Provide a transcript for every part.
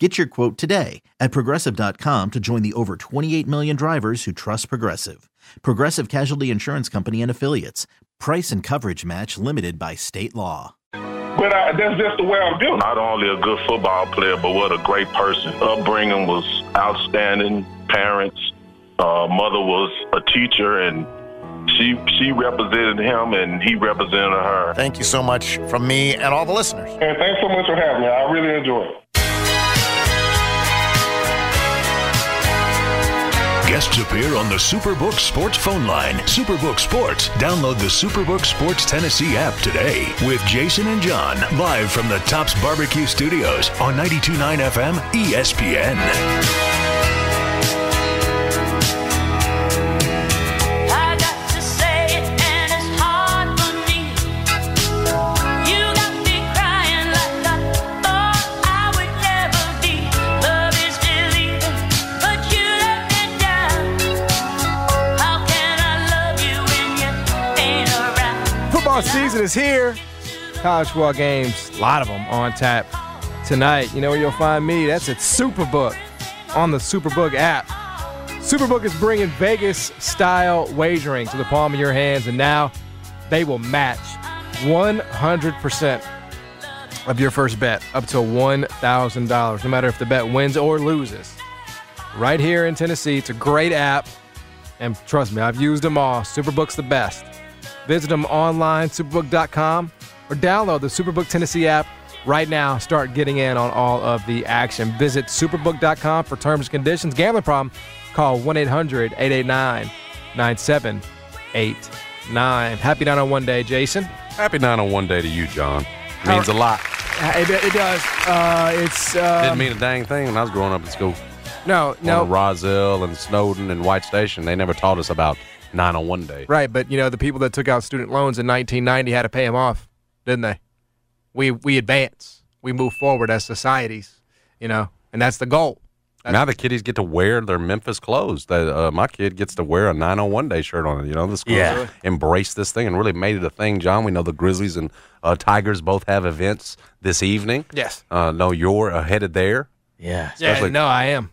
Get your quote today at progressive.com to join the over 28 million drivers who trust Progressive. Progressive Casualty Insurance Company and Affiliates. Price and coverage match limited by state law. But I, that's just the way I'm built. Not only a good football player, but what a great person. Upbringing was outstanding. Parents, uh, mother was a teacher, and she she represented him, and he represented her. Thank you so much from me and all the listeners. And thanks so much for having me. I really enjoy it. Guests appear on the Superbook Sports phone line. Superbook Sports. Download the Superbook Sports Tennessee app today with Jason and John live from the Tops Barbecue Studios on 92.9 FM ESPN. Season is here. College football games, a lot of them on tap tonight. You know where you'll find me? That's at Superbook on the Superbook app. Superbook is bringing Vegas style wagering to the palm of your hands, and now they will match 100% of your first bet up to $1,000, no matter if the bet wins or loses. Right here in Tennessee, it's a great app, and trust me, I've used them all. Superbook's the best. Visit them online, superbook.com, or download the Superbook Tennessee app right now. Start getting in on all of the action. Visit superbook.com for terms and conditions. Gambling problem? Call 1 800 889 9789. Happy 901 day, Jason. Happy 901 day to you, John. It Means a lot. It, it does. Uh, it's. Um, Didn't mean a dang thing when I was growing up in school. no, no. Roselle and Snowden and White Station, they never taught us about 901 day. Right, but you know the people that took out student loans in 1990 had to pay them off, didn't they? We we advance, we move forward as societies, you know, and that's the goal. Now the kiddies get to wear their Memphis clothes. That uh, my kid gets to wear a 901 day shirt on it. You know, the schools Yeah. embraced this thing and really made it a thing. John, we know the Grizzlies and uh, Tigers both have events this evening. Yes. Uh, no, you're uh, headed there Yeah. Yeah, no, I am.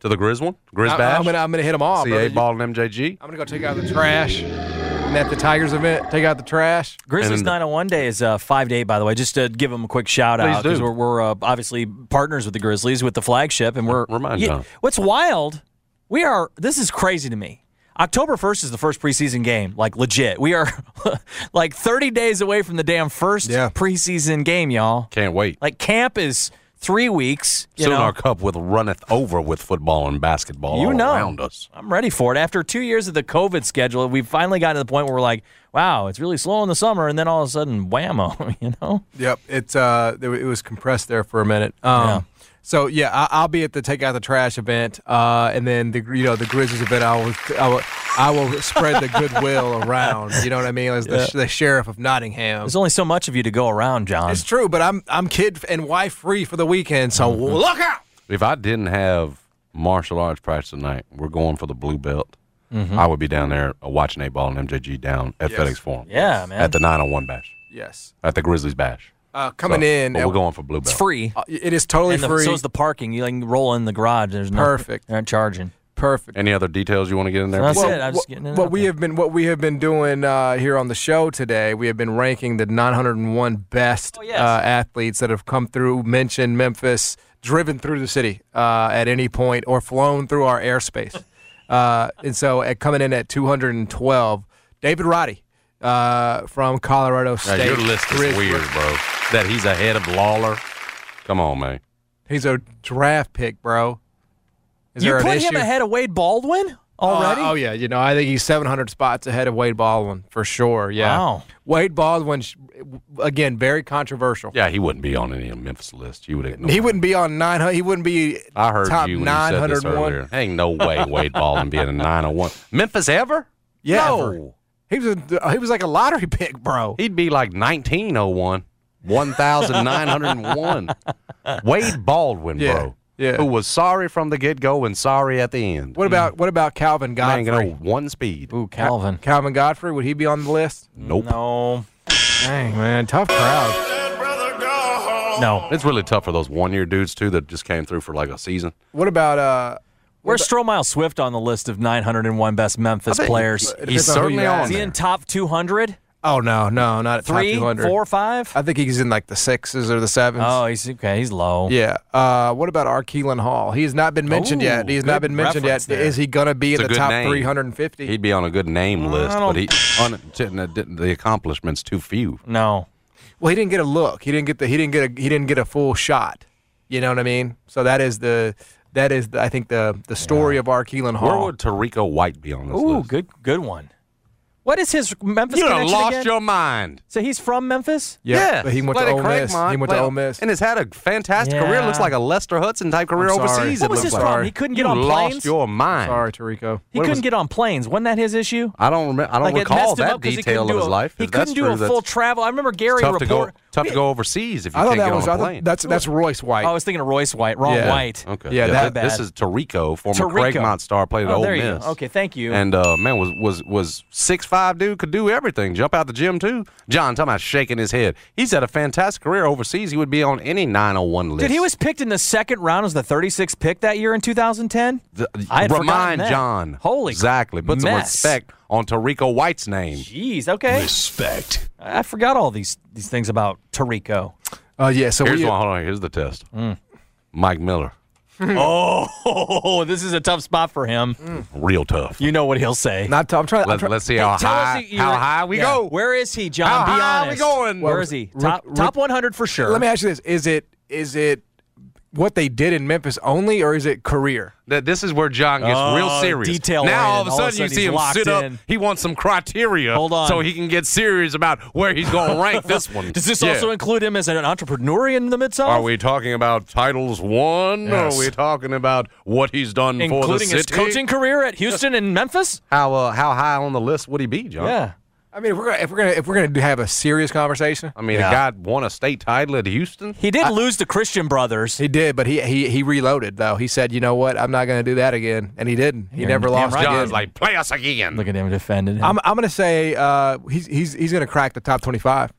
To the Grizz one, Grizz I, Bash, am gonna I'm gonna hit them all. brother. CA Ball and MJG. I'm gonna go take out the trash. And at the Tigers event, take out the trash. Grizzlies And- 901 Day is uh, 5 to 8, by the way. Just to give them a quick shout out because we're, we're uh, obviously partners with the Grizzlies with the flagship, and we're Remind Yeah, What's wild? We are. This is crazy to me. October 1st is the first preseason game, like legit. We are like 30 days away from the damn first Yeah. preseason game, y'all. Can't wait. Like camp is three weeks. You Soon know, our cup will runneth over with football and basketball you all know, around us. I'm ready for it. After two years of the COVID schedule, we've finally gotten to the point where we're like, wow, it's really slow in the summer, and then all of a sudden, whammo, you know? Yep, it's uh, it it was compressed there for a minute. Um, Yeah. So yeah, I, I'll be at the take out the trash event, uh, and then the you know the Grizzlies event. I will I will, I will spread the goodwill around. You know what I mean? As the, the sheriff of Nottingham. There's only so much of you to go around, John. It's true, but I'm I'm kid and wife free for the weekend, so look out. If I didn't have martial arts practice tonight, we're going for the blue belt. I would be down there uh, watching a ball and MJG down at Yes. FedEx Forum. Yeah, man. At the 901 bash. Yes. At the Grizzlies bash. Uh, coming So, in, but we're going for Bluebell. it's free. uh, it is totally and the, free. So is the parking. You can roll in the garage. There's no Perfect. They're not charging. Perfect. Any other details you want to get in there? That's Pete? it. I'm just getting it what we there. have been what we have been doing uh, here on the show today, we have been ranking the 901 best Oh, yes. uh, athletes that have come through, mentioned Memphis, driven through the city uh, at any point, or flown through our airspace. uh, and so, at coming in at 212, David Roddy uh, from Colorado Now, State. your list is Grizz- weird, bro. That he's ahead of Lawler. Come on, man. He's a draft pick, bro. Is You there an put issue? him ahead of Wade Baldwin already? Uh, oh yeah, you know I think he's 700 spots ahead of Wade Baldwin for sure. Yeah, Wow. Wade Baldwin, again, very controversial. Yeah, he wouldn't be on any of Memphis list. You would ignore. He wouldn't be on 900. He wouldn't be I heard top you when you said this 901. earlier. Ain't no way Wade Baldwin being a 901. Memphis ever? Yeah, No. ever. he was a, he was like a lottery pick, bro. He'd be like 1901. 1,901. Wade Baldwin, Yeah, bro. yeah. Who was sorry from the get go and sorry at the end. What about what about Calvin Man, Godfrey? you know, one speed. Ooh, Calvin. Calvin Godfrey would he be on the list? Nope. No. Dang man, tough crowd. No. It's really tough for those one year dudes, too, that just came through for like a season. What about uh? Where's Stromile Swift on the list of 901 best Memphis think players? He's depends on certainly on. Is he in top 200? Oh no, no, not at Three, top 200. four, five? I think he's in like the sixes or the sevens. Oh, he's okay. He's low. Yeah. Uh, what about Arkeelan Hall? He has not been mentioned Ooh, yet. He has not good been mentioned yet. reference there. Is he going to be It's in a the good top name. 350? He'd be on a good name list, don't- but he un, the accomplishments too few. No. well, he didn't get a look. He didn't get the. He didn't get a. He didn't get a full shot. You know what I mean? So that is the. That is, the, I think, the the story of Arkeelan Hall. Where would Terrico White be on this Ooh, list? good good one. What is his Memphis You done connection lost again? your mind. So he's from Memphis? yeah, but he went to Played at Ole Miss. Craigmont, He went to played- Ole Miss. and has had a fantastic career. Looks like a Lester Hudson type career overseas. What it was his like. problem? He couldn't get on planes. you on lost your mind. Sorry, Terrico. He What couldn't was- get on planes. Wasn't that his issue? I don't. Remember, I don't like it recall messed him that up 'cause he detail couldn't of do his a- life. He couldn't do true, a full travel. I remember Gary tough to go. report. Tough to go overseas if you I thought can't that get was. on I a thought plane. that's that's Royce White. Oh, I was thinking of Royce White. Wrong White. Okay. Yeah, that- this is Terrico, former Terrico. Craigmont star, played at Oh, Ole there you Miss. Okay, thank you. And uh, man was was was six five dude could do everything. Jump out the gym too. John talking about shaking his head. He's had a fantastic career overseas. He would be on any 901 list. Dude, he was picked in the second round as the 36th pick that year in 2010. The- I had forgotten remind. John. Holy exactly. Put some respect on Terrico White's name. Jeez, okay. Respect. I forgot all these these things about Terrico. Uh, yeah. So Here's we. one. Hold on. Here's the test. Mm. Mike Miller, oh, this is a tough spot for him. Mm. real tough. You know what he'll say. Not. To, I'm trying. I'm Let, try- us see how Tell us high you- how you're- high we yeah. go. Where is he, John? How Be high honest. we going? Where Well, is he? Rick- Top Rick- top 100 for sure. Let me ask you this: Is it is it what they did in Memphis only, or is it career? That this is where John gets Oh, real serious. detail now all of a. All of a sudden you see him locked sit up. in. He wants some criteria, Hold on. so he can get serious about where he's going to rank this one. Does this Yeah. also include him as an entrepreneur in the Mid South? Are we talking about titles won? Yes. Or are we talking about what he's done for the including city? his coaching career at Houston and Memphis? How uh, how high on the list would he be, John? Yeah. I mean, if we're gonna if we're gonna if we're gonna have a serious conversation, I mean, Yeah. a guy won a state title at Houston. He did lose to Christian Brothers. he did, but he he he reloaded though. He said, you know what, I'm not gonna do that again, and he didn't. He You're never lost right. again. John's like, play us again. Look at him defending. him. I'm I'm gonna say uh, he's he's he's gonna crack the top 25.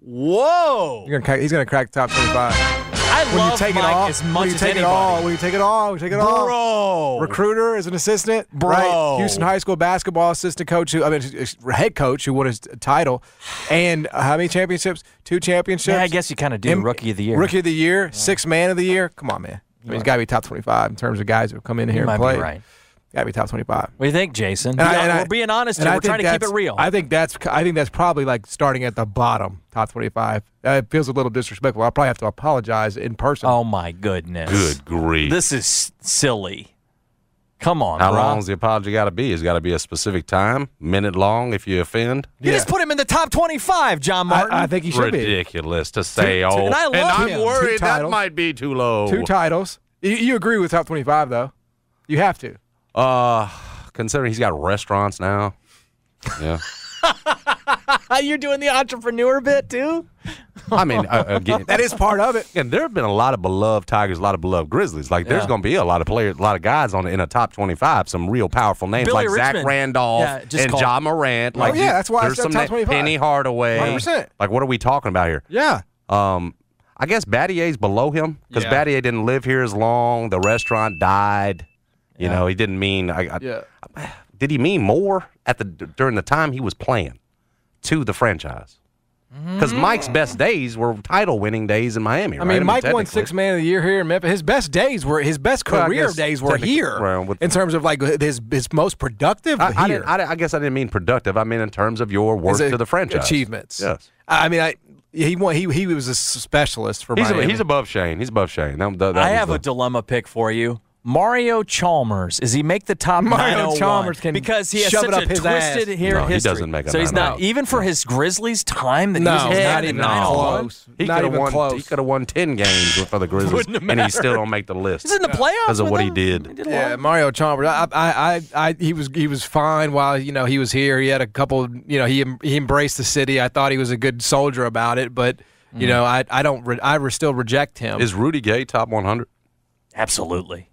Whoa! You're gonna crack, he's gonna crack the top 25. I When you take Mike it all, as when much you as take anybody. it all, when you take it all, when you take it all. Bro. Recruiter as an assistant, Bro. right? Houston High School basketball assistant coach, who I mean, head coach who won his title, and uh, how many championships? Two championships. Yeah, I guess you kind of do. Im- Rookie of the year. Rookie of the year, sixth man of the year. Come on, man. I mean, he's got to be top 25 in terms of guys who have come in You here might and be right. Got to be top 25. What do you think, Jason? And I- We- and I- we're being honest and here. I We're think trying to keep it that's- real. I think that's I think that's probably like starting at the bottom, top 25. Uh, it feels a little disrespectful. I'll probably have to apologize in person. oh my goodness. Good grief. This is silly. Come on, How bro. long's the apology got to be? It's got to be a specific time, minute long if you offend. You Yeah. just put him in the top 25, John Martin. I, I think he should be. Ridiculous to say, Two- oh, and I love I'm him. worried Two that might be too low. Two titles. You, you agree with top 25 though? You have to. Uh, considering he's got restaurants now. Yeah. You're doing the entrepreneur bit too? I mean, uh, again, That is part of it. And there have been a lot of beloved Tigers, a lot of beloved Grizzlies. Like there's Yeah. going to be a lot of players, a lot of guys on in a top 25. Some real powerful names Billy like Zach Randolph Yeah, just and call- Ja Morant. Like Oh, yeah, that's why I there's said some top 25. Penny Hardaway. 100%. Like what are we talking about here? Yeah. Um, I guess Battier's below him because Yeah. Battier didn't live here as long. The restaurant died. You Yeah. know, he didn't mean. I, I, Yeah. Did he mean more at the during the time he was playing to the franchise? Because mm-hmm. Mike's best days were title winning days in Miami. I right? mean, Mike won six man of the year here in Memphis. His best days were his best Well, career guess days were here well, with- in terms of like his his most productive. I, I, here. didn't, I, I guess I didn't mean productive. I mean in terms of your work His, to the franchise achievements. Yes, I mean, I he won, he he was a specialist for he's, Miami. a, he's above Shane. He's above Shane. That, that, that I have the- a dilemma pick for you. Mario Chalmers. Does he make the top Mario oh Chalmers can because he has shove such it up a his twisted ass. hair No, he doesn't make a So he's oh not even for his Grizzlies time that No, he was not in even the 901? close. He could have won. close. He could have won ten games for the Grizzlies, and he still don't make the list He's in the playoffs because of with what he did. He did Yeah. Mario Chalmers. I, I, I, I, he was he was fine while you know he was here. He had a couple. You know, he he embraced the city. I thought he was a good soldier about it, but you mm-hmm. know, I I don't re- I re- still reject him. Is Rudy Gay top one hundred? Absolutely.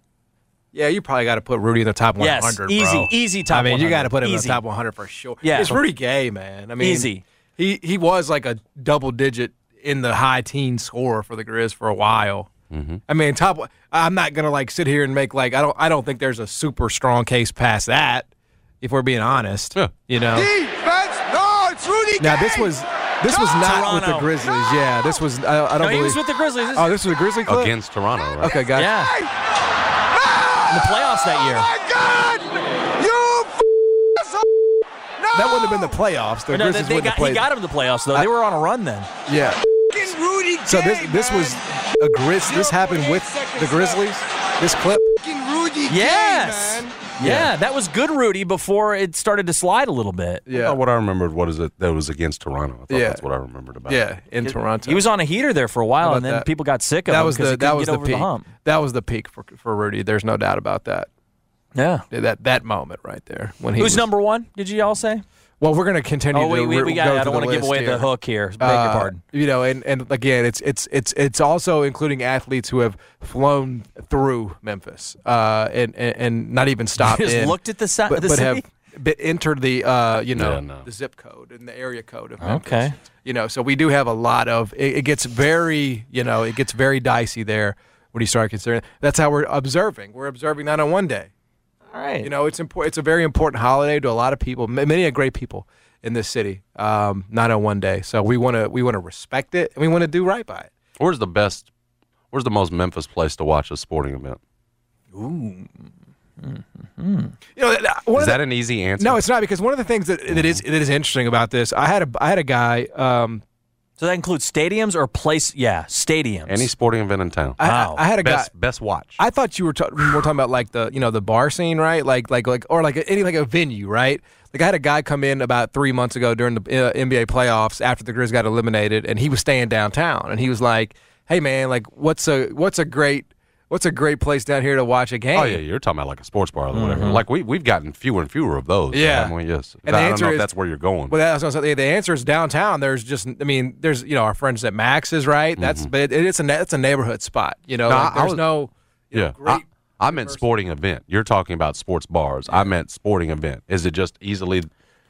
Yeah, you probably got to put Rudy in the top 100. Yes, 100. easy, bro. easy top I mean, you got to put him Easy. in the top 100 for sure. Yeah. it's Rudy Gay, man. I mean, Easy. He he was like a double digit in the high teen scorer for the Grizz for a while. Mm-hmm. I mean, top. I'm not gonna like sit here and make like I don't I don't think there's a super strong case past that. If we're being honest, Yeah. you know. Defense! No, it's Rudy Now this was this was not with the Toronto. Grizzlies. Yeah, this was I, I don't he believe. was with the Grizzlies. oh, this was a Grizzly clip. against Toronto. Right? Okay, got it. yeah, in the playoffs that year. Oh, my God! You f- No! That wouldn't have been the playoffs. The No, Grizzlies they wouldn't got, have played. he got him to the playoffs though. They were on a run then. yeah. Fucking Rudy So this Gay, this was a Grizz. This happened with the Grizzlies. This clip. Fucking Rudy Yes. Gay, man. Yeah, that was good, Rudy. Before it started to slide a little bit. Yeah. what I remembered. What is it? That was against Toronto. I thought Yeah. that's what I remembered about. Yeah, in Toronto. He was on a heater there for a while, How and then that? people got sick of that him was because the he that couldn't was get the over peak. the hump. That was the peak for for Rudy. There's no doubt about that. Yeah. That that moment right there when he Who's was, number one? Did you all say? Well, we're going to continue. Oh, to we, we, re- we got. go I don't want to give away here. the hook here. Beg Uh, your pardon. You know, and, and again, it's it's it's it's also including athletes who have flown through Memphis, uh, and, and and not even stopped Just in, looked at the si- but, the but city? have been, entered the uh, you know Yeah, no. the zip code and the area code of Memphis. Okay. You know, so we do have a lot of. It, it gets very you know it gets very dicey there when you start considering. That's how we're observing. We're observing that on one day. All right. You know, it's important. It's a very important holiday to a lot of people. m- Many a great people in this city. Um, not on one day. So we want to we want to respect it and we want to do right by it. Where's the best? Where's the most Memphis place to watch a sporting event? Ooh. You know, that- one Is of the- that an easy answer? no, it's not because one of the things that, that is that is interesting about this. I had a I had a guy. Um, so that includes stadiums or place? Yeah, stadiums. Any sporting event in town. I, Wow. I had a guy. best best watch. I thought you were, ta- we were talking about like the you know the bar scene, right? Like like like or like any like a venue, right? Like I had a guy come in about three months ago during the uh, NBA playoffs after the Grizz got eliminated, and he was staying downtown, and he was like, "Hey man, like what's a what's a great what's a great place down here to watch a game?" Oh yeah, you're talking about like a sports bar or whatever. Like we we've gotten fewer and fewer of those. Mm-hmm. Yeah. haven't we? yes. And the I don't answer know if is- that's where you're going. Well, that's what I was saying. The answer is downtown. There's just, I mean, there's you know our friends at Max's, right? That's but it, it's a it's a neighborhood spot. You know, No, like, I- I there's was- no you know, yeah, great. I, I meant sporting event. You're talking about sports bars. I meant sporting event. Is it just easily?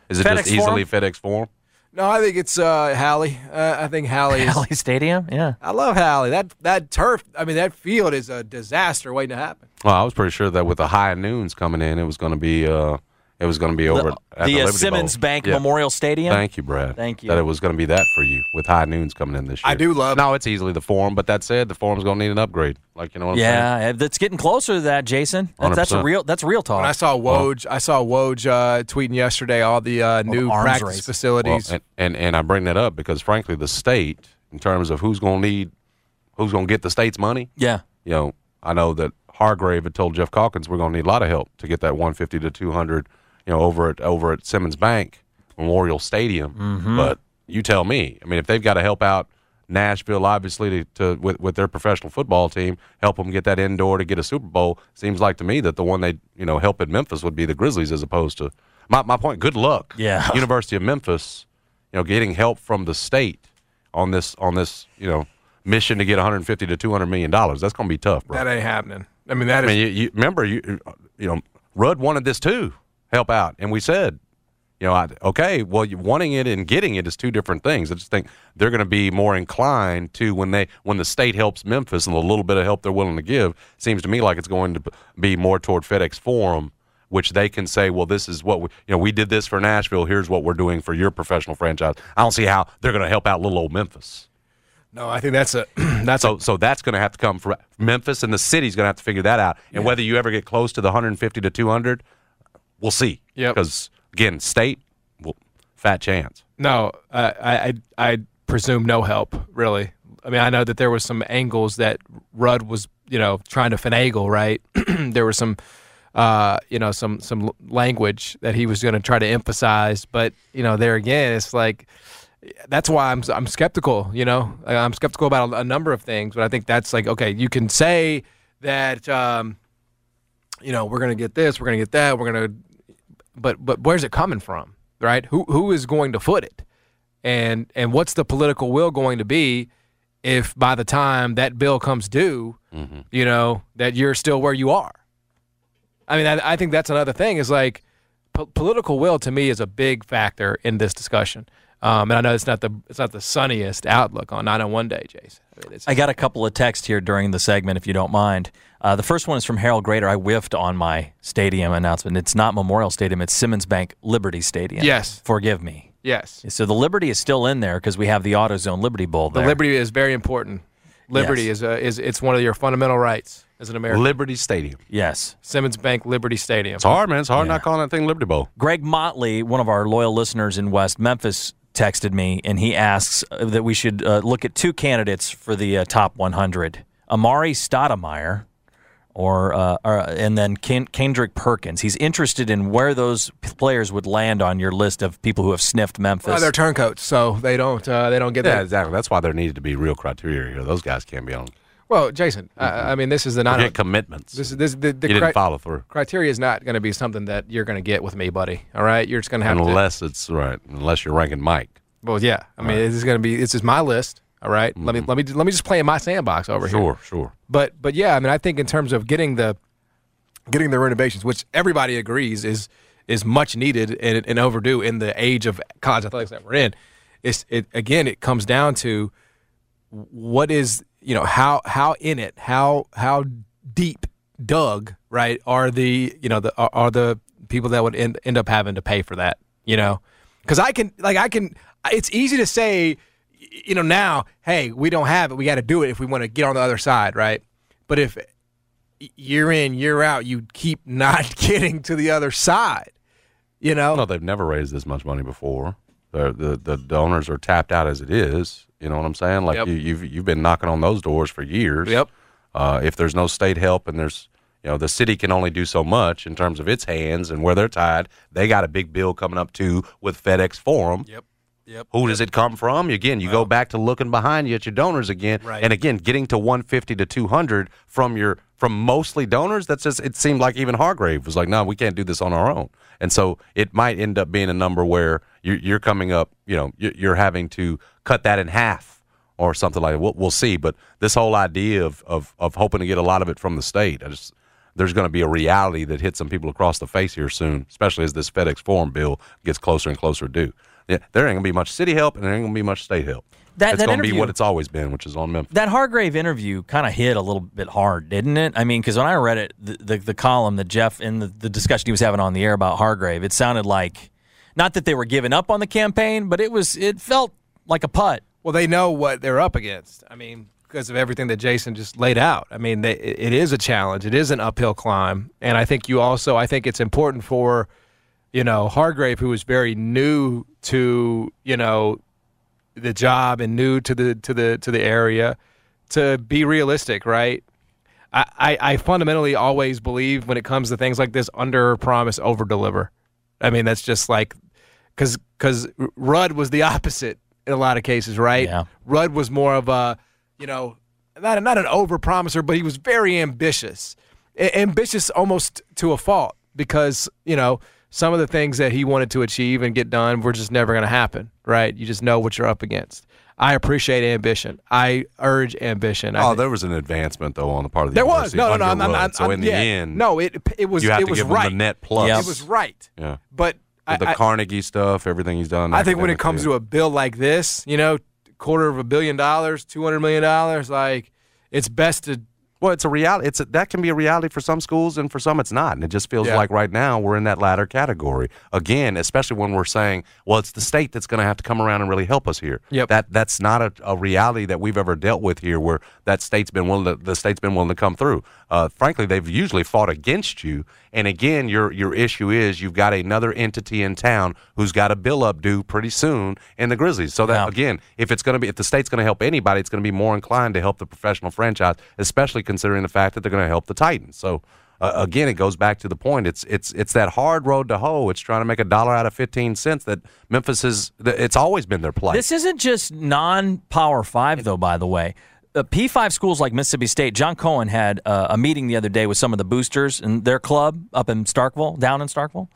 Is it FedEx just easily FedEx Forum? No, I think it's uh, Halle. Uh, I think Halle. Is, Alley Stadium. Yeah. I love Halle. That that turf. I mean, that field is a disaster waiting to happen. Well, I was pretty sure that with the high noons coming in, it was going to be uh, it was going to be over The, at the, the, uh, Simmons Bowl. Bank Yeah. Memorial Stadium. Thank you, Brad. Thank you. That it was going to be that for you with high noons coming in this year. I do love- No, it's easily the forum, but that said, the forum's going to need an upgrade. Like you know what I'm saying? Yeah, that's getting closer to that, Jason. That's, that's a real. That's real talk. When I saw Woj, I saw Woj uh, tweeting yesterday all the uh, new arms practice race. Well, facilities. and, and and I bring that up because frankly, the state, in terms of who's going to need, who's going to get the state's money, yeah. you know, I know that Hardgrave had told Jeff Calkins we're going to need a lot of help to get that 150 to 200, you know, over at over at Simmons Bank Memorial Stadium. Mm-hmm. But you tell me, I mean, if they've got to help out Nashville, obviously, to, to with, with their professional football team, help them get that indoor to get a Super Bowl. Seems like to me that the one they you know help at Memphis would be the Grizzlies as opposed to my my point. Good luck, Yeah. University of Memphis, you know, getting help from the state on this on this you know mission to get 150 to 200 million dollars. That's going to be tough, bro. That ain't happening. I mean, that I is. mean, you, you remember you you know Rudd wanted this too, help out, and we said, you know, I, okay, well, wanting it and getting it is two different things. I just think they're going to be more inclined to when they when the state helps Memphis and the little bit of help they're willing to give seems to me like it's going to be more toward FedEx Forum. Which they can say, well, this is what we, you know, we did this for Nashville. Here's what we're doing for your professional franchise. I don't see how they're going to help out little old Memphis. no, I think that's a that's So, a, so that's going to have to come from Memphis, and the city's going to have to figure that out. And whether you ever get close to the 150 to 200, we'll see. Yep. Because again, state, well, fat chance. no. Uh, I I I presume no help really. I mean, I know that there was some angles that Rudd was you know trying to finagle. Right, there was some. Uh, you know, some some language that he was going to try to emphasize, but you know, there again, it's like that's why I'm I'm skeptical. You know, I'm skeptical about a, a number of things, but I think that's like okay, you can say that um, you know we're going to get this, we're going to get that, we're going to, but but where's it coming from, right? Who who is going to foot it, and and what's the political will going to be if by the time that bill comes due, you know that you're still where you are. I mean, I, I think that's another thing. Is like po- political will to me is a big factor in this discussion. Um, and I know it's not the it's not the sunniest outlook on 901 day, Jason. I mean, I got a couple of texts here during the segment, if you don't mind. Uh, the first one is from Harold Grader. I whiffed on my stadium announcement. It's not Memorial Stadium, it's Simmons Bank Liberty Stadium. Yes. Forgive me. yes, So the Liberty is still in there because we have the AutoZone Liberty Bowl the liberty is very important. Liberty Yes. is a, is it's one of your fundamental rights as an American. Liberty Stadium. Yes. Simmons Bank Liberty Stadium. It's hard, man. It's hard Yeah. not calling that thing Liberty Bowl. Greg Motley, one of our loyal listeners in West Memphis, texted me and he asks uh, that we should uh, look at two candidates for the uh, top 100 Amar'e Stoudemire or, uh, or and then Ken- Kendrick Perkins. He's interested in where those players would land on your list of people who have sniffed Memphis. Well, they're turncoats, so they don't uh, they don't get Yeah, that. exactly. That's why there needed to be real criteria here. Those guys can't be on. Well, Jason, I, I mean, this is the Forget 901 commitments. This is this the, the you didn't follow through. criteria is not going to be something that you're going to get with me, buddy. All right, you're just going to have to. Unless it's right. Unless you're ranking Mike. Well, yeah. I mean, this is going to be. This is my list. All right? Let me mm-hmm. let me let me just play in my sandbox over here. Sure, sure. But but yeah, I mean, I think in terms of getting the getting the renovations, which everybody agrees is is much needed and, and overdue in the age of college athletics that we're in. It's it again. It comes down to what is you know how how in it how how deep dug right are the you know the are, are the people that would end, end up having to pay for that you know because I can like I can it's easy to say you know now hey we don't have it we got to do it if we want to get on the other side right but if year in year out you keep not getting to the other side you know No, they've never raised this much money before. The the, the donors are tapped out as it is. You know what I'm saying? Like Yep. you, you've you've been knocking on those doors for years. Yep. Uh, if there's no state help and there's you know the city can only do so much in terms of its hands and where they're tied. They got a big bill coming up too with FedEx Forum. Yep. Yep. Who does it come from? Again, you go back to looking behind you at your donors again, Right. and again getting to 150 to 200 from your from mostly donors. That's just it seemed like even Hardgrave was like, no, we can't do this on our own, and so it might end up being a number where you're, you're coming up, you know, you're you're having to cut that in half or something like that. We'll, we'll see, but this whole idea of, of of hoping to get a lot of it from the state, I just there's going to be a reality that hits some people across the face here soon, especially as this FedEx Forum bill gets closer and closer due. Yeah, there ain't gonna be much city help, and there ain't gonna be much state help. That- it's that gonna be what it's always been, which is on Memphis. That Hardgrave interview kind of hit a little bit hard, didn't it? I mean, because when I read it, the, the, the column that Jeff in the, the discussion he was having on the air about Hardgrave, it sounded like not that they were giving up on the campaign, but it was it felt like a putt. Well, they know what they're up against. I mean, because of everything that Jason just laid out. I mean, they, it it is a challenge. It is an uphill climb, and I think you also. I think it's important for, you know, Hardgrave, who was very new to you know, the job and new to the to the to the area, to be realistic, right? I, I, I fundamentally always believe when it comes to things like this, under promise, over deliver. I mean, that's just like because because Rudd was the opposite in a lot of cases, right? Yeah. Rudd was more of a, you know, not not an over promiser, but he was very ambitious, A- ambitious almost to a fault because you know some of the things that he wanted to achieve and get done were just never going to happen, right? You just know what you're up against. I appreciate ambition. I urge ambition. Oh, I Oh, think- there was an advancement though on the part of the there was no, no, no. I'm, I'm, road. I'm, so in the yeah. end, no, it it was you have it to was give him right. the net plus. It was right. Yeah. But I, the I- Carnegie stuff, everything he's done. I think when it comes to a bill like this, you know, quarter of a billion dollars, two hundred million dollars, like it's best to well, it's a reality. It's a, that can be a reality for some schools, and for some it's not. And it just feels Yeah. like right now we're in that latter category again, especially when we're saying, well, it's the state that's going to have to come around and really help us here. Yep. That that's not a, a reality that we've ever dealt with here, where that state's been willing to the state's been willing to come through. Uh, frankly, they've usually fought against you. And again, your your issue is you've got another entity in town who's got a bill up due pretty soon in the Grizzlies. So that Yeah. again, if it's going to be if the state's going to help anybody, it's going to be more inclined to help the professional franchise, especially considering the fact that they're going to help the Titans. So. Uh, again, it goes back to the point. It's it's it's that hard road to hoe. It's trying to make a dollar out of fifteen cents. That Memphis is. It's always been their play. This isn't just non-power five, though. By the way, uh, P5 schools like Mississippi State. John Cohen had uh, a meeting the other day with some of the boosters in their club up in Starkville, down in Starkville.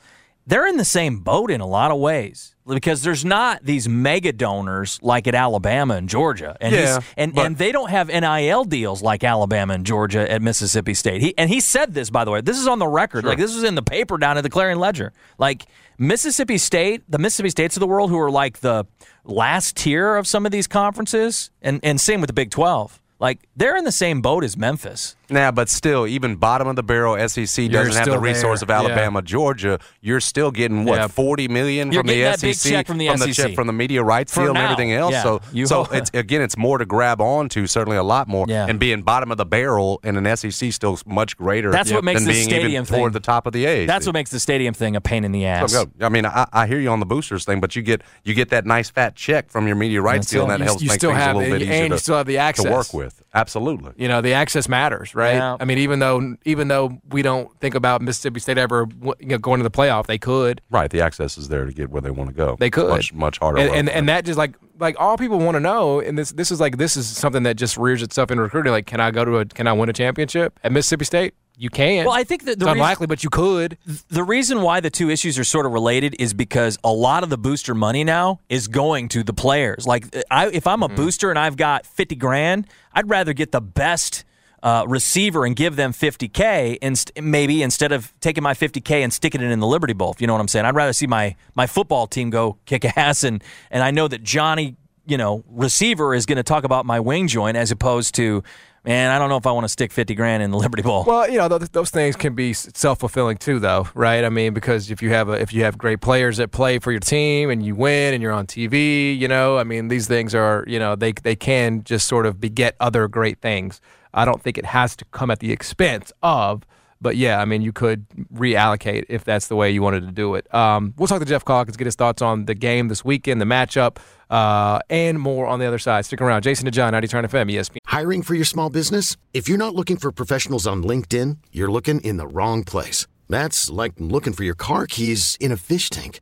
They're in the same boat in a lot of ways because there's not these mega donors like at Alabama and Georgia, and Yeah, and but- and they don't have NIL deals like Alabama and Georgia at Mississippi State. He and he said this by the way. This is on the record. Like this was in the paper down at the Clarion Ledger. Like Mississippi State, the Mississippi States of the world, who are like the last tier of some of these conferences, and and same with the Big Twelve. Like they're in the same boat as Memphis. Nah, but still, even bottom of the barrel SEC You're doesn't have the resource there. of Alabama, Georgia. You're still getting what Yeah. forty million from the SEC check from the SEC. check from the media rights deal and everything else. yeah. So, You so it's again, it's more to grab onto. Certainly, a lot more. Yeah. And being bottom of the barrel in an SEC still much greater. That's what makes than the stadium thing- toward the top of the A. That's what makes the stadium thing a pain in the ass. Oh, so. I mean, I, I hear you on the boosters thing, but you get you get that nice fat check from your media rights That's deal, it. and that You- helps you make still things have a little the- bit easier and you to, still have the access to work with. Absolutely. you know the access matters, right? Yeah. I mean, even though even though we don't think about Mississippi State ever you know, going to the playoff, they could. Right, the access is there to get where they want to go. They could. much much harder. and and, and that just like like all people want to know, and this this is like this is something that just rears itself in recruiting. Like, can I go to a can I win a championship at Mississippi State? You can. Well, I think that it's the reason- unlikely, but you could. the reason why the two issues are sort of related is because a lot of the booster money now is going to the players. Like, I, if I'm a Mm-hmm. booster and I've got 50 grand, I'd rather get the best uh, receiver and give them 50K, inst- maybe instead of taking my 50K and sticking it in the Liberty Bowl. if You know what I'm saying? I'd rather see my, my football team go kick ass, and, and I know that Johnny, you know, receiver is going to talk about my wing joint as opposed to, man, I don't know if I want to stick 50 grand in the Liberty Bowl. Well, you know, those, those things can be self fulfilling too, though, right? I mean, because if you have a, if you have great players that play for your team and you win and you're on TV, you know, I mean, these things are, you know, they they can just sort of beget other great things. I don't think it has to come at the expense of. But yeah, I mean, you could reallocate if that's the way you wanted to do it. Um, we'll talk to Jeff Calkins, get his thoughts on the game this weekend, the matchup, uh, and more on the other side. Stick around. Jason and John, 90 Turn FM, ESPN. Hiring for your small business? If you're not looking for professionals on LinkedIn, you're looking in the wrong place. That's like looking for your car keys in a fish tank.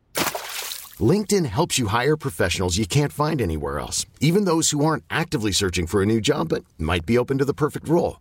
LinkedIn helps you hire professionals you can't find anywhere else, even those who aren't actively searching for a new job but might be open to the perfect role.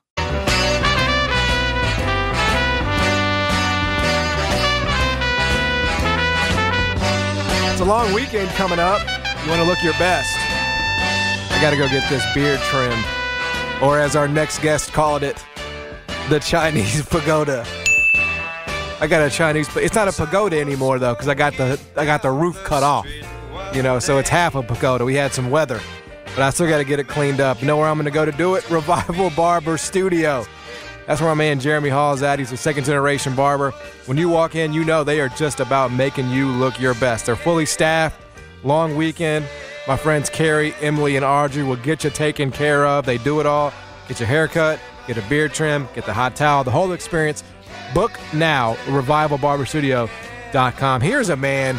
A long weekend coming up. You want to look your best. I got to go get this beard trimmed. Or as our next guest called it, the Chinese pagoda. I got a Chinese. It's not a pagoda anymore though, because I got the I got the roof cut off. You know, so it's half a pagoda. We had some weather, but I still got to get it cleaned up. You know where I'm going to go to do it? Revival Barber Studio. That's where my man Jeremy Hall is at. He's a second generation barber. When you walk in, you know they are just about making you look your best. They're fully staffed. Long weekend. My friends Carrie, Emily, and Audrey will get you taken care of. They do it all. Get your hair cut, get a beard trim, get the hot towel, the whole experience. Book now, revivalbarberstudio.com. Here's a man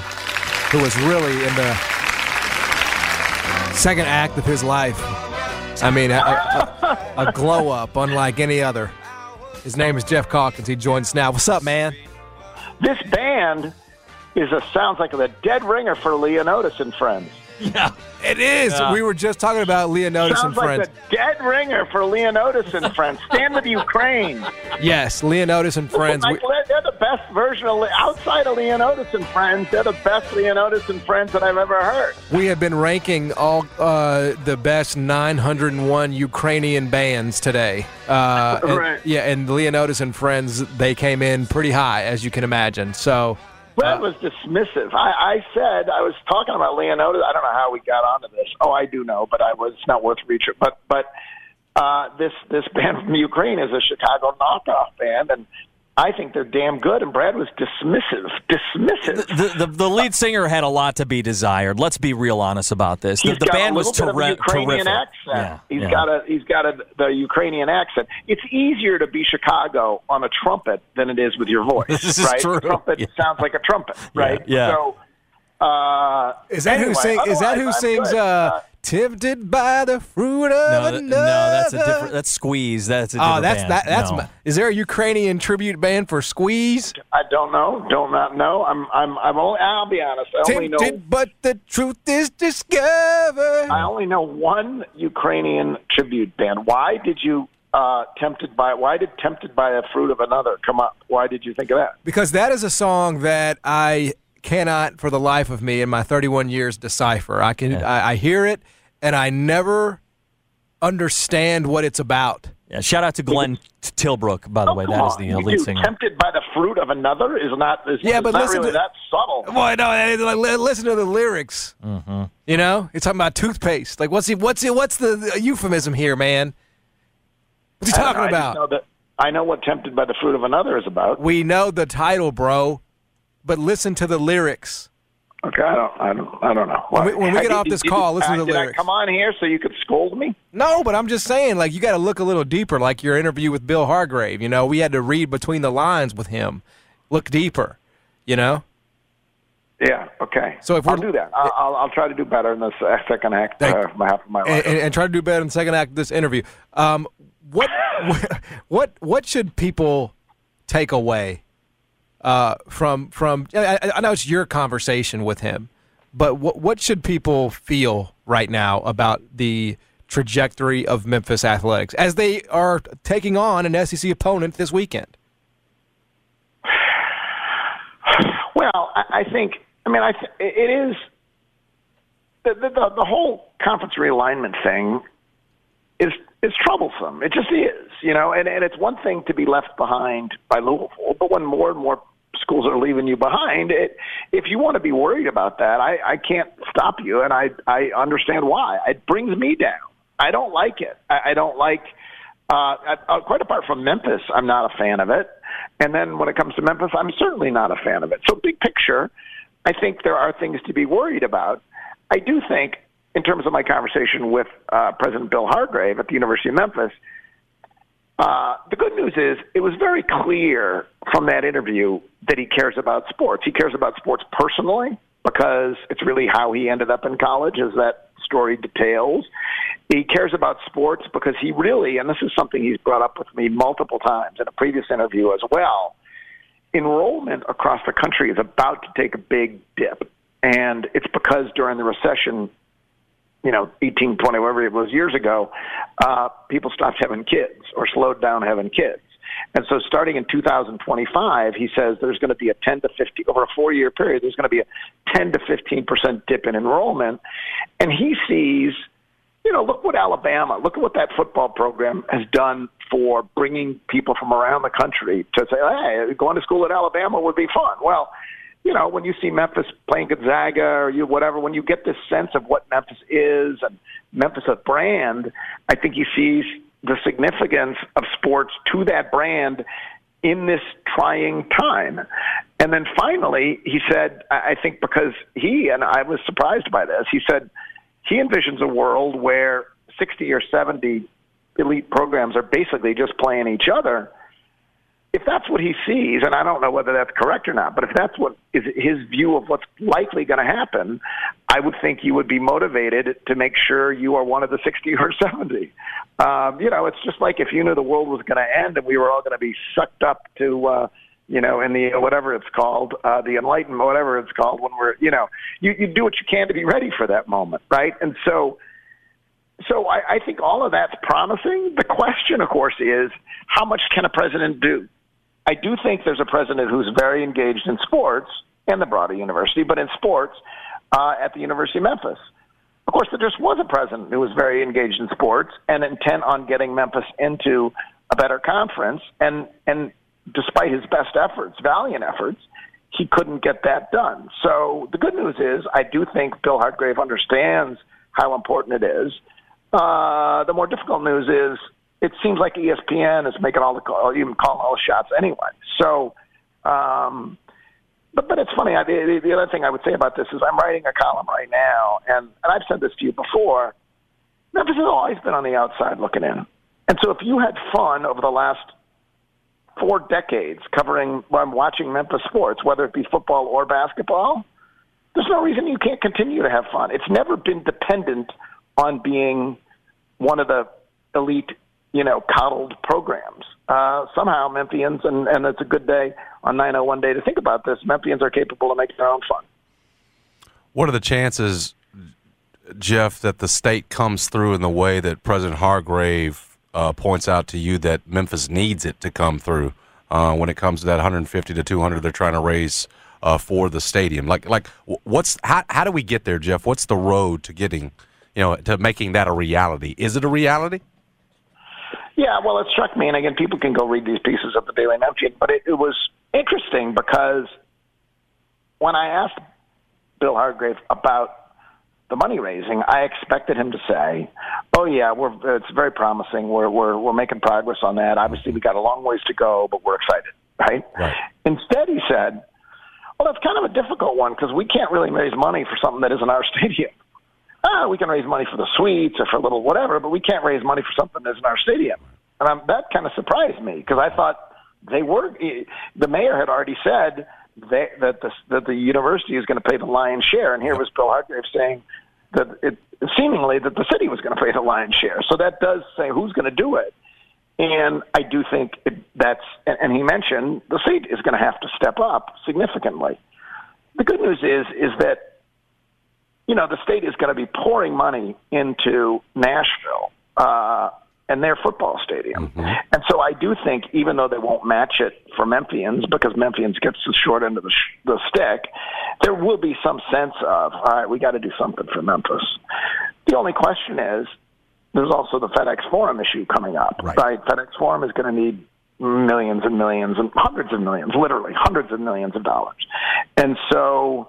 who was really in the second act of his life. I mean, a, a, a glow up unlike any other. His name is Jeff Calkins. He joins us now. What's up, man? This band is a sounds like a dead ringer for Leonid and friends. Yeah, it is. Yeah. We were just talking about Leonid sounds and friends. like the dead ringer for Leonid and friends. Stand with Ukraine. yes, Leonid and friends. We- Like, they're the best version of outside of Leonid and friends. They're the best Leonid and friends that I've ever heard. We have been ranking all uh, the best 901 Ukrainian bands today. Uh, and- Right. Yeah, and Leonid and Friends, they came in pretty high, as you can imagine. So, Brad was dismissive. I, I said I was talking about Leonid. I don't know how we got onto this. Oh, I do know, but I was it's not worth reaching. But but uh, this this band from Ukraine is a Chicago knockoff band, and I think they're damn good. And Brad was dismissive, dismissive. The, the, the lead singer had a lot to be desired. Let's be real honest about this. The, He's the got band a little was bit of a Ukrainian terrific. accent. Yeah, He's yeah. got a he's got a the Ukrainian accent. It's easier to be Chicago on a trumpet than it is with your voice. This is right? true. Trumpet sounds like a trumpet, right? yeah. So uh, is that who anyway, sing, Is that who I'm sings good. uh, "Tempted by the Fruit of No, th- Another"? no, that's a different. That's Squeeze. That's a different Oh, that's band. that. That's No. my, is there a Ukrainian tribute band for Squeeze? I don't know. Don't not know. I'm I'm I'm only. I'll be honest. I only know. But the truth is discovered. I only know one Ukrainian tribute band. Why did you uh, tempted by? Why did tempted by a fruit of another come up? Why did you think of that? because that is a song that I cannot, for the life of me, in my 31 years, decipher. I can, I, I hear it, and I never understand what it's about. Yeah, shout out to Glenn Tilbrook, by the way. Come That is on, the lead do. singer. Tempted by the fruit of another is not. Is, Yeah, is but not listen really to- that subtle. Well, no, it- like, listen to the lyrics. Mm-hmm. You know, it's talking about toothpaste. Like, what's the, what's the, what's the euphemism here, man? What's he talking know, I about? know that I know what tempted by the fruit of another is about. We know the title, bro, but listen to the lyrics. Okay, I don't. I don't. I don't know. When we- when we I- get did- off this did- call, listen uh, to the did I lyrics. come on here so you could scold me? No, but I'm just saying, like, you got to look a little deeper, like your interview with Bill Hardgrave. You know, we had to read between the lines with him, look deeper, you know? Yeah. Okay. So if I'll we're- do that. I'll, I'll, I'll try to do better in this uh, second act uh, Thank- half of my life. And, and, and try to do better in the second act of this interview. Um, what, what, what should people take away uh, from, from, I, I- know it's your conversation with him, but what, what should people feel right now about the trajectory of Memphis athletics as they are taking on an SEC opponent this weekend? Well, I, I think. I mean, I th- it is the, the the the whole conference realignment thing is is troublesome. It just is, you know. And and it's one thing to be left behind by Louisville, but when more and more schools are leaving you behind, it if you want to be worried about that, I I can't stop you, and I I understand why. It brings me down. I don't like it. I, I don't like. Uh, uh, quite apart from Memphis, I'm not a fan of it. And then when it comes to Memphis, I'm certainly not a fan of it. So, big picture, I think there are things to be worried about. I do think, in terms of my conversation with uh, President Bill Hardgrave at the University of Memphis, Uh, the good news is it was very clear from that interview that he cares about sports. He cares about sports personally because it's really how he ended up in college, as that story details. He cares about sports because he really, and this is something he's brought up with me multiple times in a previous interview as well, enrollment across the country is about to take a big dip. And it's because during the recession, you know, 18, 20, whatever it was years ago, uh, people stopped having kids or slowed down having kids. And so starting in 2025, he says there's going to be a 10 to 50, over a four year period, there's going to be a 10 to 15% dip in enrollment. And he sees, you know, look what Alabama, look at what that football program has done for bringing people from around the country to say, hey, going to school at Alabama would be fun. Well, you know, when you see Memphis playing Gonzaga or you whatever, when you get this sense of what Memphis is and Memphis a brand, I think he sees the significance of sports to that brand in this trying time. And then finally, he said, I think because he, and I was surprised by this, he said he envisions a world where 60 or 70 elite programs are basically just playing each other. If that's what he sees, and I don't know whether that's correct or not, but if that's what is his view of what's likely going to happen, I would think you would be motivated to make sure you are one of the 60 or 70. Um, you know, it's just like if you knew the world was going to end and we were all going to be sucked up to, uh, you know, in the whatever it's called, uh, the Enlightenment, whatever it's called, when we're, you know, you, you do what you can to be ready for that moment, right? And so, so I, I think all of that's promising. The question, of course, is how much can a president do? I do think there's a president who's very engaged in sports and the broader university, but in sports uh, at the University of Memphis. Of course, there just was a president who was very engaged in sports and intent on getting Memphis into a better conference. And and despite his best efforts, valiant efforts, he couldn't get that done. So the good news is, I do think Bill Hardgrave understands how important it is. Uh, the more difficult news is, it seems like ESPN is making all the call, even calling all the shots anyway. So, um, but but it's funny. I, the, the other thing I would say about this is I'm writing a column right now, and and I've said this to you before. Memphis has always been on the outside looking in, and so if you had fun over the last four decades covering when watching Memphis sports, whether it be football or basketball, there's no reason you can't continue to have fun. It's never been dependent on being one of the elite, you know, coddled programs. Uh, somehow Memphians, and, and it's a good day on 901 day to think about this, Memphians are capable of making their own fun. What are the chances, Jeff, that the state comes through in the way that President Hardgrave uh, points out to you that Memphis needs it to come through uh, when it comes to that 150 to 200 they're trying to raise uh, for the stadium? Like, like what's how how do we get there, Jeff? What's the road to getting, you know, to making that a reality? Is it a reality? Yeah, well, it struck me, and again, people can go read these pieces of the Daily Memphian, but it, it was interesting because when I asked Bill Hardgrave about the money raising, I expected him to say, "Oh yeah, we're it's very promising. We're we're we're making progress on that. Obviously, we got a long ways to go, but we're excited." Right? right. Instead, he said, "Well, that's kind of a difficult one because we can't really raise money for something that isn't our stadium." Ah, we can raise money for the suites or for a little whatever, but we can't raise money for something that's in our stadium. And I'm, that kind of surprised me because I thought they were. The mayor had already said they, that the that the university is going to pay the lion's share, and here was Bill Hardgrave saying that it seemingly that the city was going to pay the lion's share. So that does say who's going to do it. And I do think it, that's, and he mentioned the state is going to have to step up significantly. The good news is, is that you know, the state is going to be pouring money into Nashville uh, and their football stadium. Mm-hmm. And so I do think, even though they won't match it for Memphians because Memphians gets the short end of the, sh- the stick, there will be some sense of, all right, we got to do something for Memphis. The only question is, there's also the FedEx Forum issue coming up, Right. right? FedEx Forum is going to need millions and millions and hundreds of millions, literally hundreds of millions of dollars. And so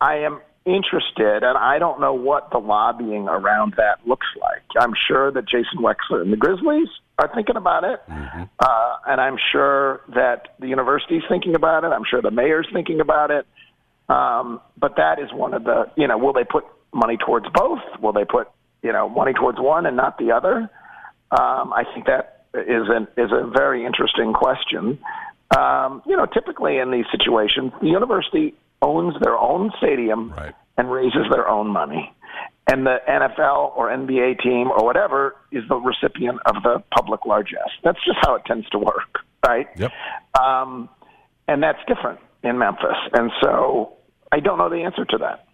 I am interested, and I don't know what the lobbying around that looks like. I'm sure that Jason Wexler and the Grizzlies are thinking about it, uh, and I'm sure that the university's thinking about it. I'm sure the mayor's thinking about it. Um, but that is one of the, you know, will they put money towards both? Will they put, you know, money towards one and not the other? Um, I think that is an is a very interesting question. Um, you know, typically in these situations, the university owns their own stadium and raises their own money, and the NFL or NBA team or whatever is the recipient of the public largesse. That's just how it tends to work, right? Yep. Um, and that's different in Memphis, and so I don't know the answer to that.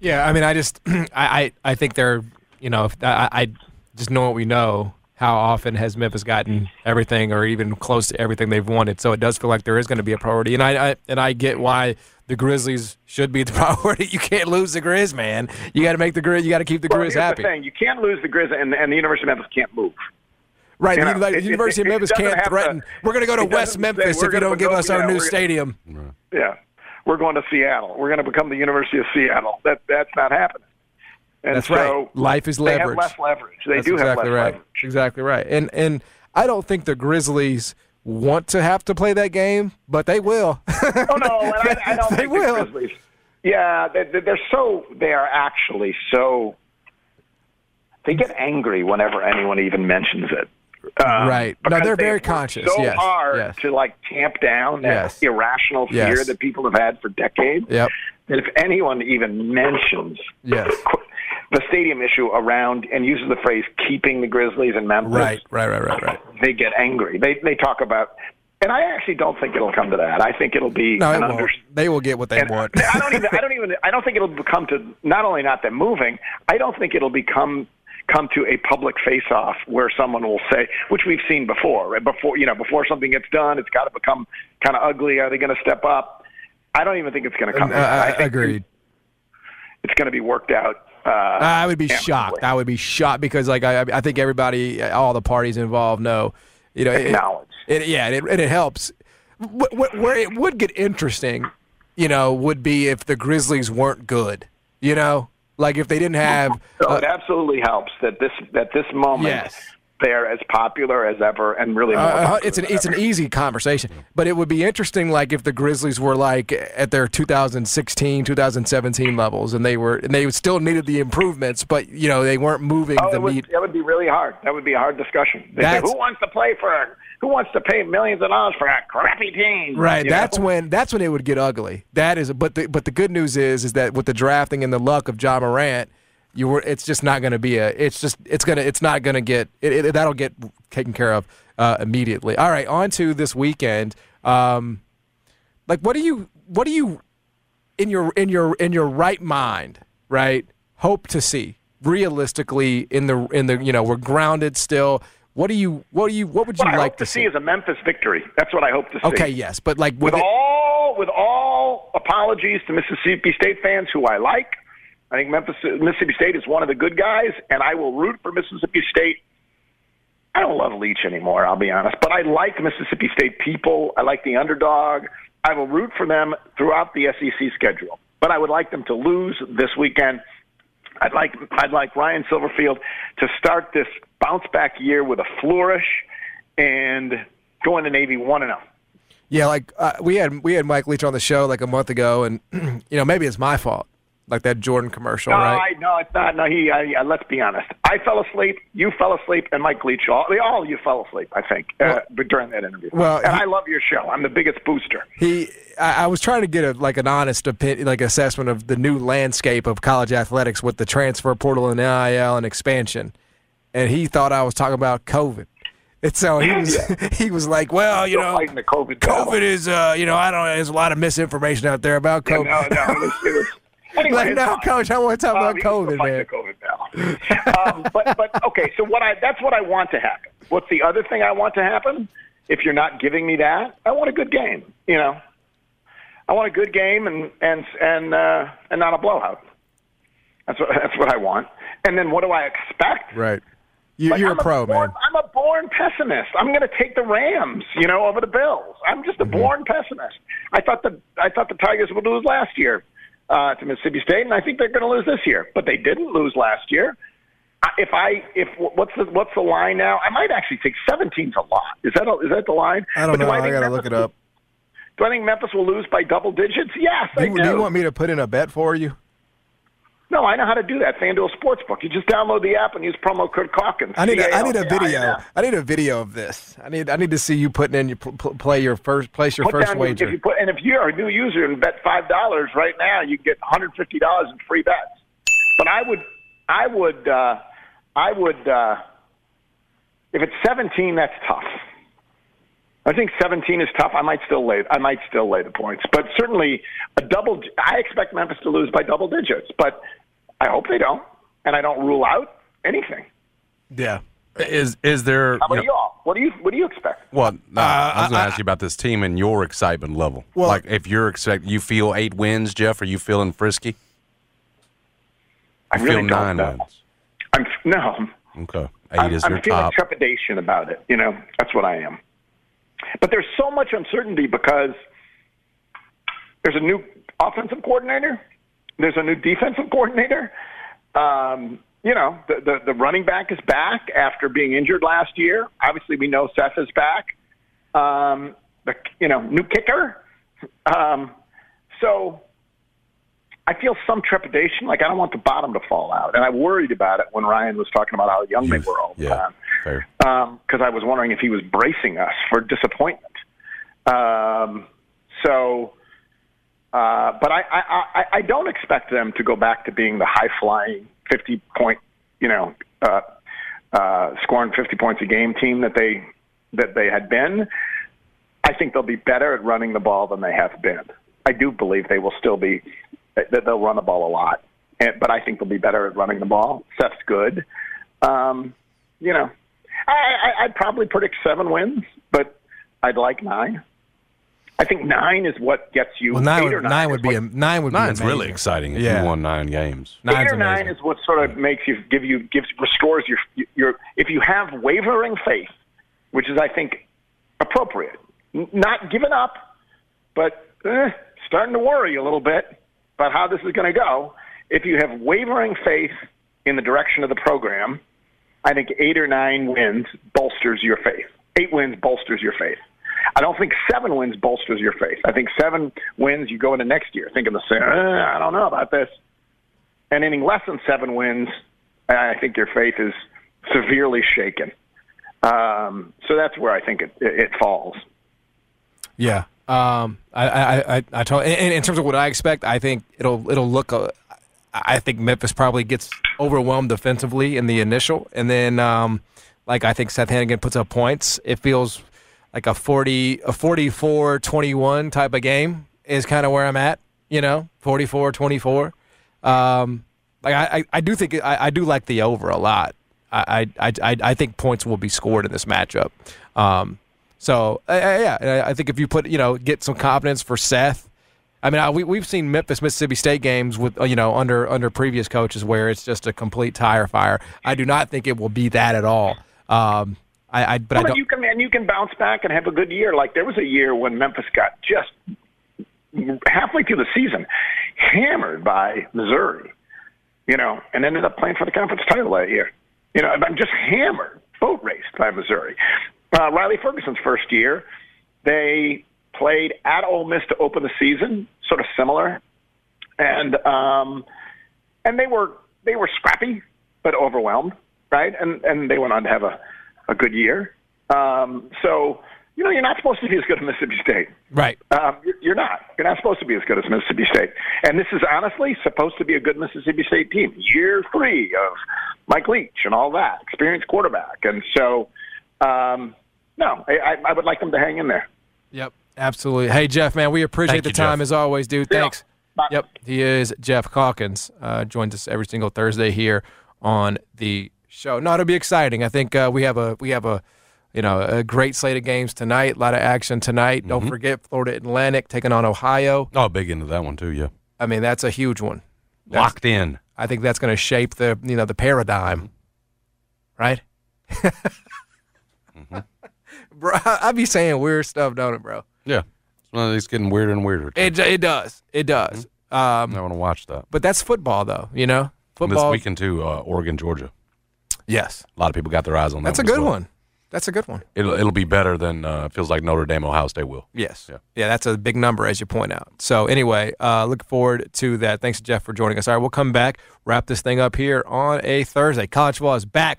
Yeah, I mean, I just, I, I, I think they're, you know, I, I just know what we know. How often has Memphis gotten everything, or even close to everything they've wanted? So it does feel like there is going to be a priority, and I, I and I get why the Grizzlies should be the priority. You can't lose the Grizz, man. You got to make the Grizz. You got to keep the Well, Grizz happy. the thing: you can't lose the Grizz, and, and the University of Memphis can't move. Right, You the, know, the it- it- University it of Memphis can't have to- threaten. we're going to go to West Memphis if you don't give us our yeah, new we're gonna- stadium. Yeah, we're going to Seattle. We're going to become the University of Seattle. That that's not happening. And That's so right. Life is They have leverage. less leverage. They That's do exactly have less right. leverage. Exactly right. And and I don't think the Grizzlies want to have to play that game, but they will. Oh no, and I, I don't They think will. the Grizzlies. Yeah, they, they- they're so. They are actually so. They get angry whenever anyone even mentions it. Um, Right. No, they're very conscious. So Yes, hard yes. to like tamp down that Yes. irrational fear that people have had for decades. Yep. That if anyone even mentions Yes. the stadium issue around and uses the phrase "keeping the Grizzlies in Memphis," Right. Right. Right. Right. Right. they get angry. They they talk about, and I actually don't think it'll come to that. I think it'll be No, it under, They will get what they want. I don't even. I don't even. I don't think it'll come to not only not them moving. I don't think it'll become come to a public face-off where someone will say, which we've seen before. Right? Before you know, before something gets done, it's got to become kind of ugly. Are they going to step up? I don't even think it's going to come. Uh. I I, agreed. It's going to be worked out. Uh, I would be amicably. shocked. I would be shocked because, like, I, I think everybody, all the parties involved, know, you know, it, Acknowledge. It, yeah, and it, and it helps. Wh- wh- Where it would get interesting, you know, would be if the Grizzlies weren't good. You know, like if they didn't have. So uh, it absolutely helps that this that this moment Yes. They're as popular as ever and really more Uh, it's an it's an easy conversation, but it would be interesting, like if the Grizzlies were like at their 2016, 2017 levels, and they were and they still needed the improvements, but you know they weren't moving Oh, the it would, need. that would be really hard. That would be a hard discussion. Say, who wants to play for a, who wants to pay millions of dollars for a crappy team? Right, You that's know? when that's when it would get ugly. That is, but the but the good news is is that with the drafting and the luck of Ja Morant, you were it's just not going to be a. It's just it's gonna it's not going to get it, it, that'll get taken care of uh, immediately. All right, on to this weekend. Um, like what do you what do you in your in your in your right mind right hope to see realistically in the in the you know we're grounded still. What do you what do you what would you What I like hope to see is a Memphis victory. That's what I hope to see. Okay, yes, but like with with it, all with all apologies to Mississippi State fans who I like, I think Memphis Mississippi State is one of the good guys, and I will root for Mississippi State. I don't love Leach anymore, I'll be honest, but I like Mississippi State people. I like the underdog. I will root for them throughout the SEC schedule, but I would like them to lose this weekend. I'd like I'd like Ryan Silverfield to start this bounce back year with a flourish and go into Navy one and oh. zero. Yeah, like uh, we had we had Mike Leach on the show like a month ago, and you know maybe it's my fault, like that Jordan commercial, No, right? I, no, it's not. No, he. I, I, let's be honest. I fell asleep. You fell asleep, and Mike Leach. All, all of you fell asleep. I think uh, during that interview. well, and he- I love your show. I'm the biggest booster. He, I, I was trying to get a like an honest opinion, like assessment of the new landscape of college athletics with the transfer portal and NIL and expansion, and he thought I was talking about COVID. And so he was he was like, well, you Still know, the COVID. COVID is, uh, you know, I don't. There's a lot of misinformation out there about Yeah, COVID. no, no. It was, it was, anyway, like, it's no, coach, I want to talk Um, about COVID, man. COVID um, but but okay, so what I that's what I want to happen. What's the other thing I want to happen? If you're not giving me that, I want a good game. You know, I want a good game and and and uh, and not a blowout. That's what that's what I want. And then what do I expect? Right. You, Like, I'm a pro, born, man. I'm a born pessimist. I'm going to take the Rams, you know, over the Bills. I'm just a Mm-hmm. born pessimist. I thought the I thought the Tigers would lose last year uh, to Mississippi State, and I think they're going to lose this year. But they didn't lose last year. I- If I if what's the what's the line now? I might actually take 17's a lot. Is that a, is that the line? I don't But do know. I, gotta Memphis look it up. Do I think Memphis will lose by double digits? Yes, Do I do. do you want me to put in a bet for you? No, I know how to do that. FanDuel Sportsbook. You just download the app and use promo code Calkins. I need a, I need a video. I need a video of this. I need I need to see you putting in your pl- pl- play your first place your Put first down, wager. If you put, and if you're a new user and bet five dollars right now, you get 150 dollars in free bets. But I would, I would, uh, I would. Uh, if it's 17, that's tough. I think 17 is tough. I might still lay. I might still lay the points, but certainly a double. I expect Memphis to lose by double digits, but I hope they don't, and I don't rule out anything. yeah. Is is there? How you about know- y'all? What do you What do you expect? Well, no, I was going Uh, to ask you about this team and your excitement level. Well- like, if you're expect, you feel eight wins, Jeff. Are you feeling frisky? I really feel don't nine know. wins. I'm no. Okay, 8 I'm, is I'm your feeling top. trepidation about it. You know, that's what I am. But there's so much uncertainty because there's a new offensive coordinator, there's a new defensive coordinator. Um, you know, the, the the running back is back after being injured last year. Obviously, we know Seth is back. Um, the you know new kicker. Um, so I feel some trepidation. Like I don't want the bottom to fall out, and I worried about it when Ryan was talking about how young they were all the Yeah, time because I was wondering if he was bracing us for disappointment. Um, so, uh, but I, I, I, don't expect them to go back to being the high flying, fifty point, you know, uh, uh, scoring fifty points a game team that they that they had been. I think they'll be better at running the ball than they have been. I do believe they will still be that they'll run the ball a lot, and, but I think they'll be better at running the ball. Seth's good. Um, you know, I, I, I'd probably predict seven wins, but I'd like nine. I think nine is what gets you. Well, nine eight would, or nine, nine, would be what- a, nine would Nine's be really exciting if Yeah. you won nine games. Nine's eight or nine is what sort of makes you give you gives restores your your if you have wavering faith, which is I think appropriate, not giving up, but eh, starting to worry a little bit about how this is going to go. If you have wavering faith in the direction of the program, I think eight or nine wins bolsters your faith. Eight wins bolsters your faith. I don't think seven wins bolsters your faith. I think seven wins you go into next year thinking the same. Eh, I don't know about this. And anything less than seven wins, I think your faith is severely shaken. Um, so that's where I think it, it, it falls. Yeah. Um, I, I, I, I told, in, in terms of what I expect, I think it'll, it'll look. Uh, I think Memphis probably gets overwhelmed defensively in the initial, and then, um, like I think Seth Henigan puts up points. It feels like a forty, a 44-21 type of game is kind of where I'm at. You know, 44-24. Um, like I, I, do think I, I do like the over a lot. I, I, I, I think points will be scored in this matchup. Um, so uh, yeah, I- think if you put you know get some confidence for Seth. I mean, I, we we've seen Memphis Mississippi State games with uh, you know under under previous coaches where it's just a complete tire fire. I do not think it will be that at all. Um, I, I but I Well, don't. you can and you can bounce back and have a good year. Like there was a year when Memphis got just halfway through the season hammered by Missouri, you know, and ended up playing for the conference title that year. You know, I'm just hammered, boat raced by Missouri. Uh, Riley Ferguson's first year, they played at Ole Miss to open the season, sort of similar, and um, and they were they were scrappy but overwhelmed, right? And and they went on to have a a good year. Um, so you know, you're not supposed to be as good as Mississippi State. Right. Um, you're, you're not. You're not supposed to be as good as Mississippi State. And this is honestly supposed to be a good Mississippi State team. Year three of Mike Leach and all that, experienced quarterback. And so, um, no, I, I, I would like them to hang in there. Yep, absolutely. Hey Jeff, man, we appreciate Thank the you, time Jeff. as always, dude. Yeah. Thanks. Bye. Yep, he is Jeff Calkins. Uh, joins us every single Thursday here on the show. No, it'll be exciting. I think uh, we have a we have a you know a great slate of games tonight. A lot of action tonight. Mm-hmm. Don't forget Florida Atlantic taking on Ohio. Oh, big into that one too. Yeah, I mean that's a huge one. That's- locked in. I think that's going to shape the you know the paradigm, right? Mm-hmm. Bro, I, be saying weird stuff, don't it, bro? Yeah, it's getting weirder and weirder. It it does. It does. Um, I want to watch that But that's football, though. You know, football. this weekend too. Uh, Oregon, Georgia. Yes, A lot of people got their eyes on that. that's a one as good well. one. That's a good one. It'll it'll be better than uh, feels like Notre Dame, Ohio State will. Yes. Yeah. Yeah, that's a big number, as you point out. So, anyway, uh, look forward to that. Thanks, Jeff, for joining us. All right, we'll come back, wrap this thing up here on a Thursday. College football is back.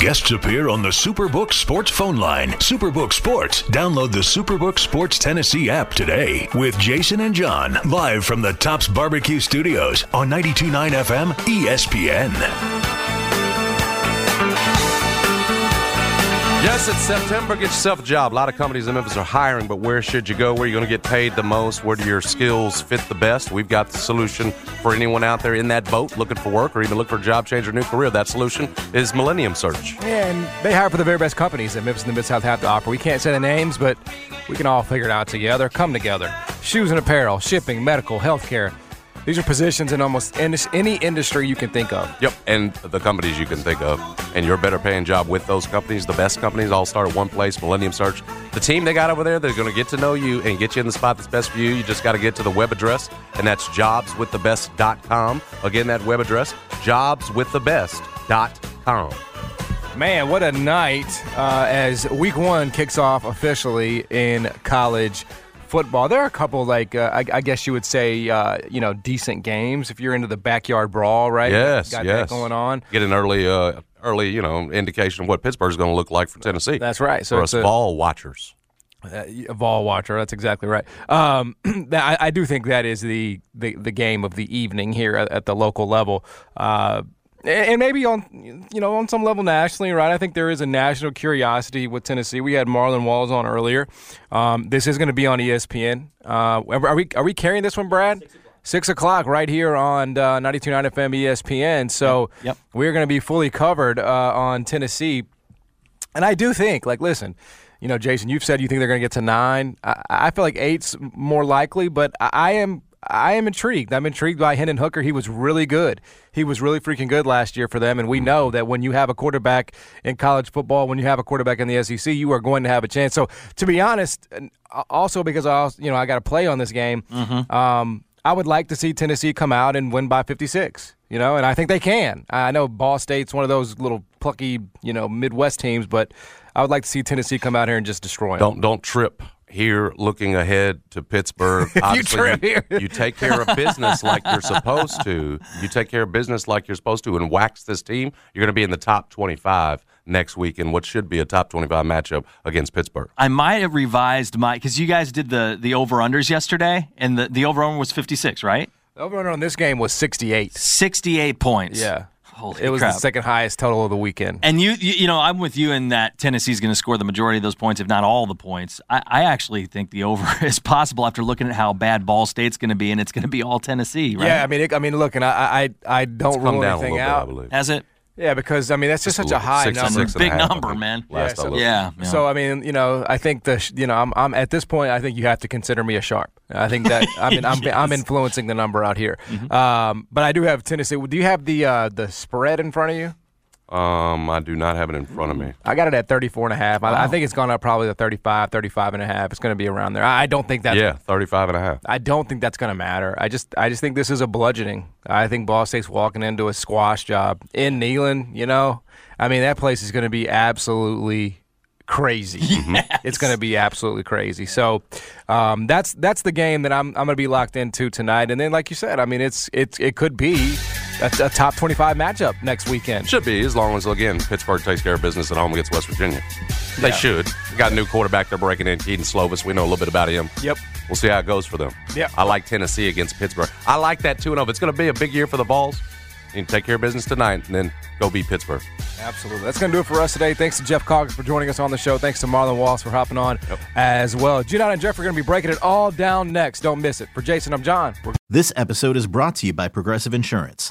Guests appear on the Superbook Sports phone line. Superbook Sports. Download the Superbook Sports Tennessee app today with Jason and John live from the Tops Barbecue Studios on 92.9 FM ESPN. Yes, it's September. Get yourself a job. A lot of companies in Memphis are hiring, but where should you go? Where are you going to get paid the most? Where do your skills fit the best? We've got the solution for anyone out there in that boat looking for work or even looking for a job change or new career. That solution is Millennium Search. And they hire for the very best companies that Memphis and the Mid South have to offer. We can't say the names, but we can all figure it out together. Come together. Shoes and apparel, shipping, medical, healthcare. These are positions in almost any industry you can think of. Yep, and the companies you can think of. And your better paying job with those companies, the best companies, all start at one place, Millennium Search. The team they got over there, they're going to get to know you and get you in the spot that's best for you. You just got to get to the web address, and that's jobswiththebest.com. Again, that web address, jobswiththebest.com. Man, what a night uh, as week one kicks off officially in college football. There are a couple, like, uh, I, I guess you would say, uh, you know, decent games if you're into the backyard brawl, right? Yes, Got yes. that going on. Get an early, uh, early, you know, indication of what Pittsburgh's going to look like for Tennessee. That's right. So for us a- ball watchers. Uh, a Vol watcher. That's exactly right. Um, I, I do think that is the, the, the game of the evening here at, at the local level. And and maybe on you know on some level nationally, right? I think there is a national curiosity with Tennessee. We had Marlon Walls on earlier. Um, this is going to be on ESPN. Uh, are we are we carrying this one, Brad? Six o'clock right here on uh, 92.9 FM ESPN. So Yep. we're going to be fully covered uh, on Tennessee. And I do think, like, listen, you know, Jason, you've said you think they're going to get to nine. I, I feel like eight's more likely, but I, I am. I am intrigued. I'm intrigued by Hendon Hooker. He was really good. He was really freaking good last year for them. And we know that when you have a quarterback in college football, when you have a quarterback in the SEC, you are going to have a chance. So, to be honest, also because I, also, you know, I got to play on this game. Um, I would like to see Tennessee come out and win by 56. You know, and I think they can. I know Ball State's one of those little plucky, you know, Midwest teams, but I would like to see Tennessee come out here and just destroy them. Don't don't trip here looking ahead to Pittsburgh. you Obviously, trip here. you take care of business like you're supposed to. You take care of business like you're supposed to and wax this team. You're going to be in the top 25 next week in what should be a top 25 matchup against Pittsburgh. I might have revised my because you guys did the the over unders yesterday, and the the over under was fifty six, right? The over under on this game was 68. Sixty eight points. Yeah. Holy it was crap. the second highest total of the weekend. And you, you, you know, I'm with you in that Tennessee's going to score the majority of those points, if not all the points. I, I actually think the over is possible after looking at how bad Ball State's going to be, and it's going to be all Tennessee, right? Yeah, I mean, it, I mean, look, and I, I, I don't It's rule down anything little bit, I out. believe. Has it? Yeah, because I mean that's just such a high Six- number. six and a Big half, number, man. Last so- Yeah. yeah. So I mean, you know, I think the sh- you know, I'm, I'm at this point. I think you have to consider me a sharp. I think that I mean, I'm, I'm Mm-hmm. influencing the number out here. Um, but I do have Tennessee. Do you have the uh, the spread in front of you? Um, I do not have it in front of me. I got it at 34 and a half. I, I think it's gone up probably to 35, 35 and a half. It's going to be around there. I I don't think that's yeah, 35 and a half. I don't think that's going to matter. I just I just think this is a bludgeoning. I think Ball State's walking into a squash job in Neyland. You know, I mean that place is going to be absolutely crazy. It's going to be absolutely crazy. So um, that's that's the game that I'm I'm going to be locked into tonight. And then, like you said, I mean it's it's it could be a, a top 25 matchup next weekend. Should be, as long as, again, Pittsburgh takes care of business at home against West Virginia. They Yeah. should. Got a new quarterback they're breaking in, Kedon Slovis. We know a little bit about him. Yep. We'll see how it goes for them. Yeah. I like Tennessee against Pittsburgh. I like that 2 0. It's going to be a big year for the Vols. You can take care of business tonight and then go beat Pittsburgh. Absolutely. That's going to do it for us today. Thanks to Jeff Calkins for joining us on the show. Thanks to Marlon Wallace for hopping on as well. Junot and Jeff are going to be breaking it all down next. Don't miss it. For Jason, I'm John. We're This episode is brought to you by Progressive Insurance.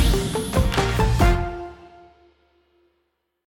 thank you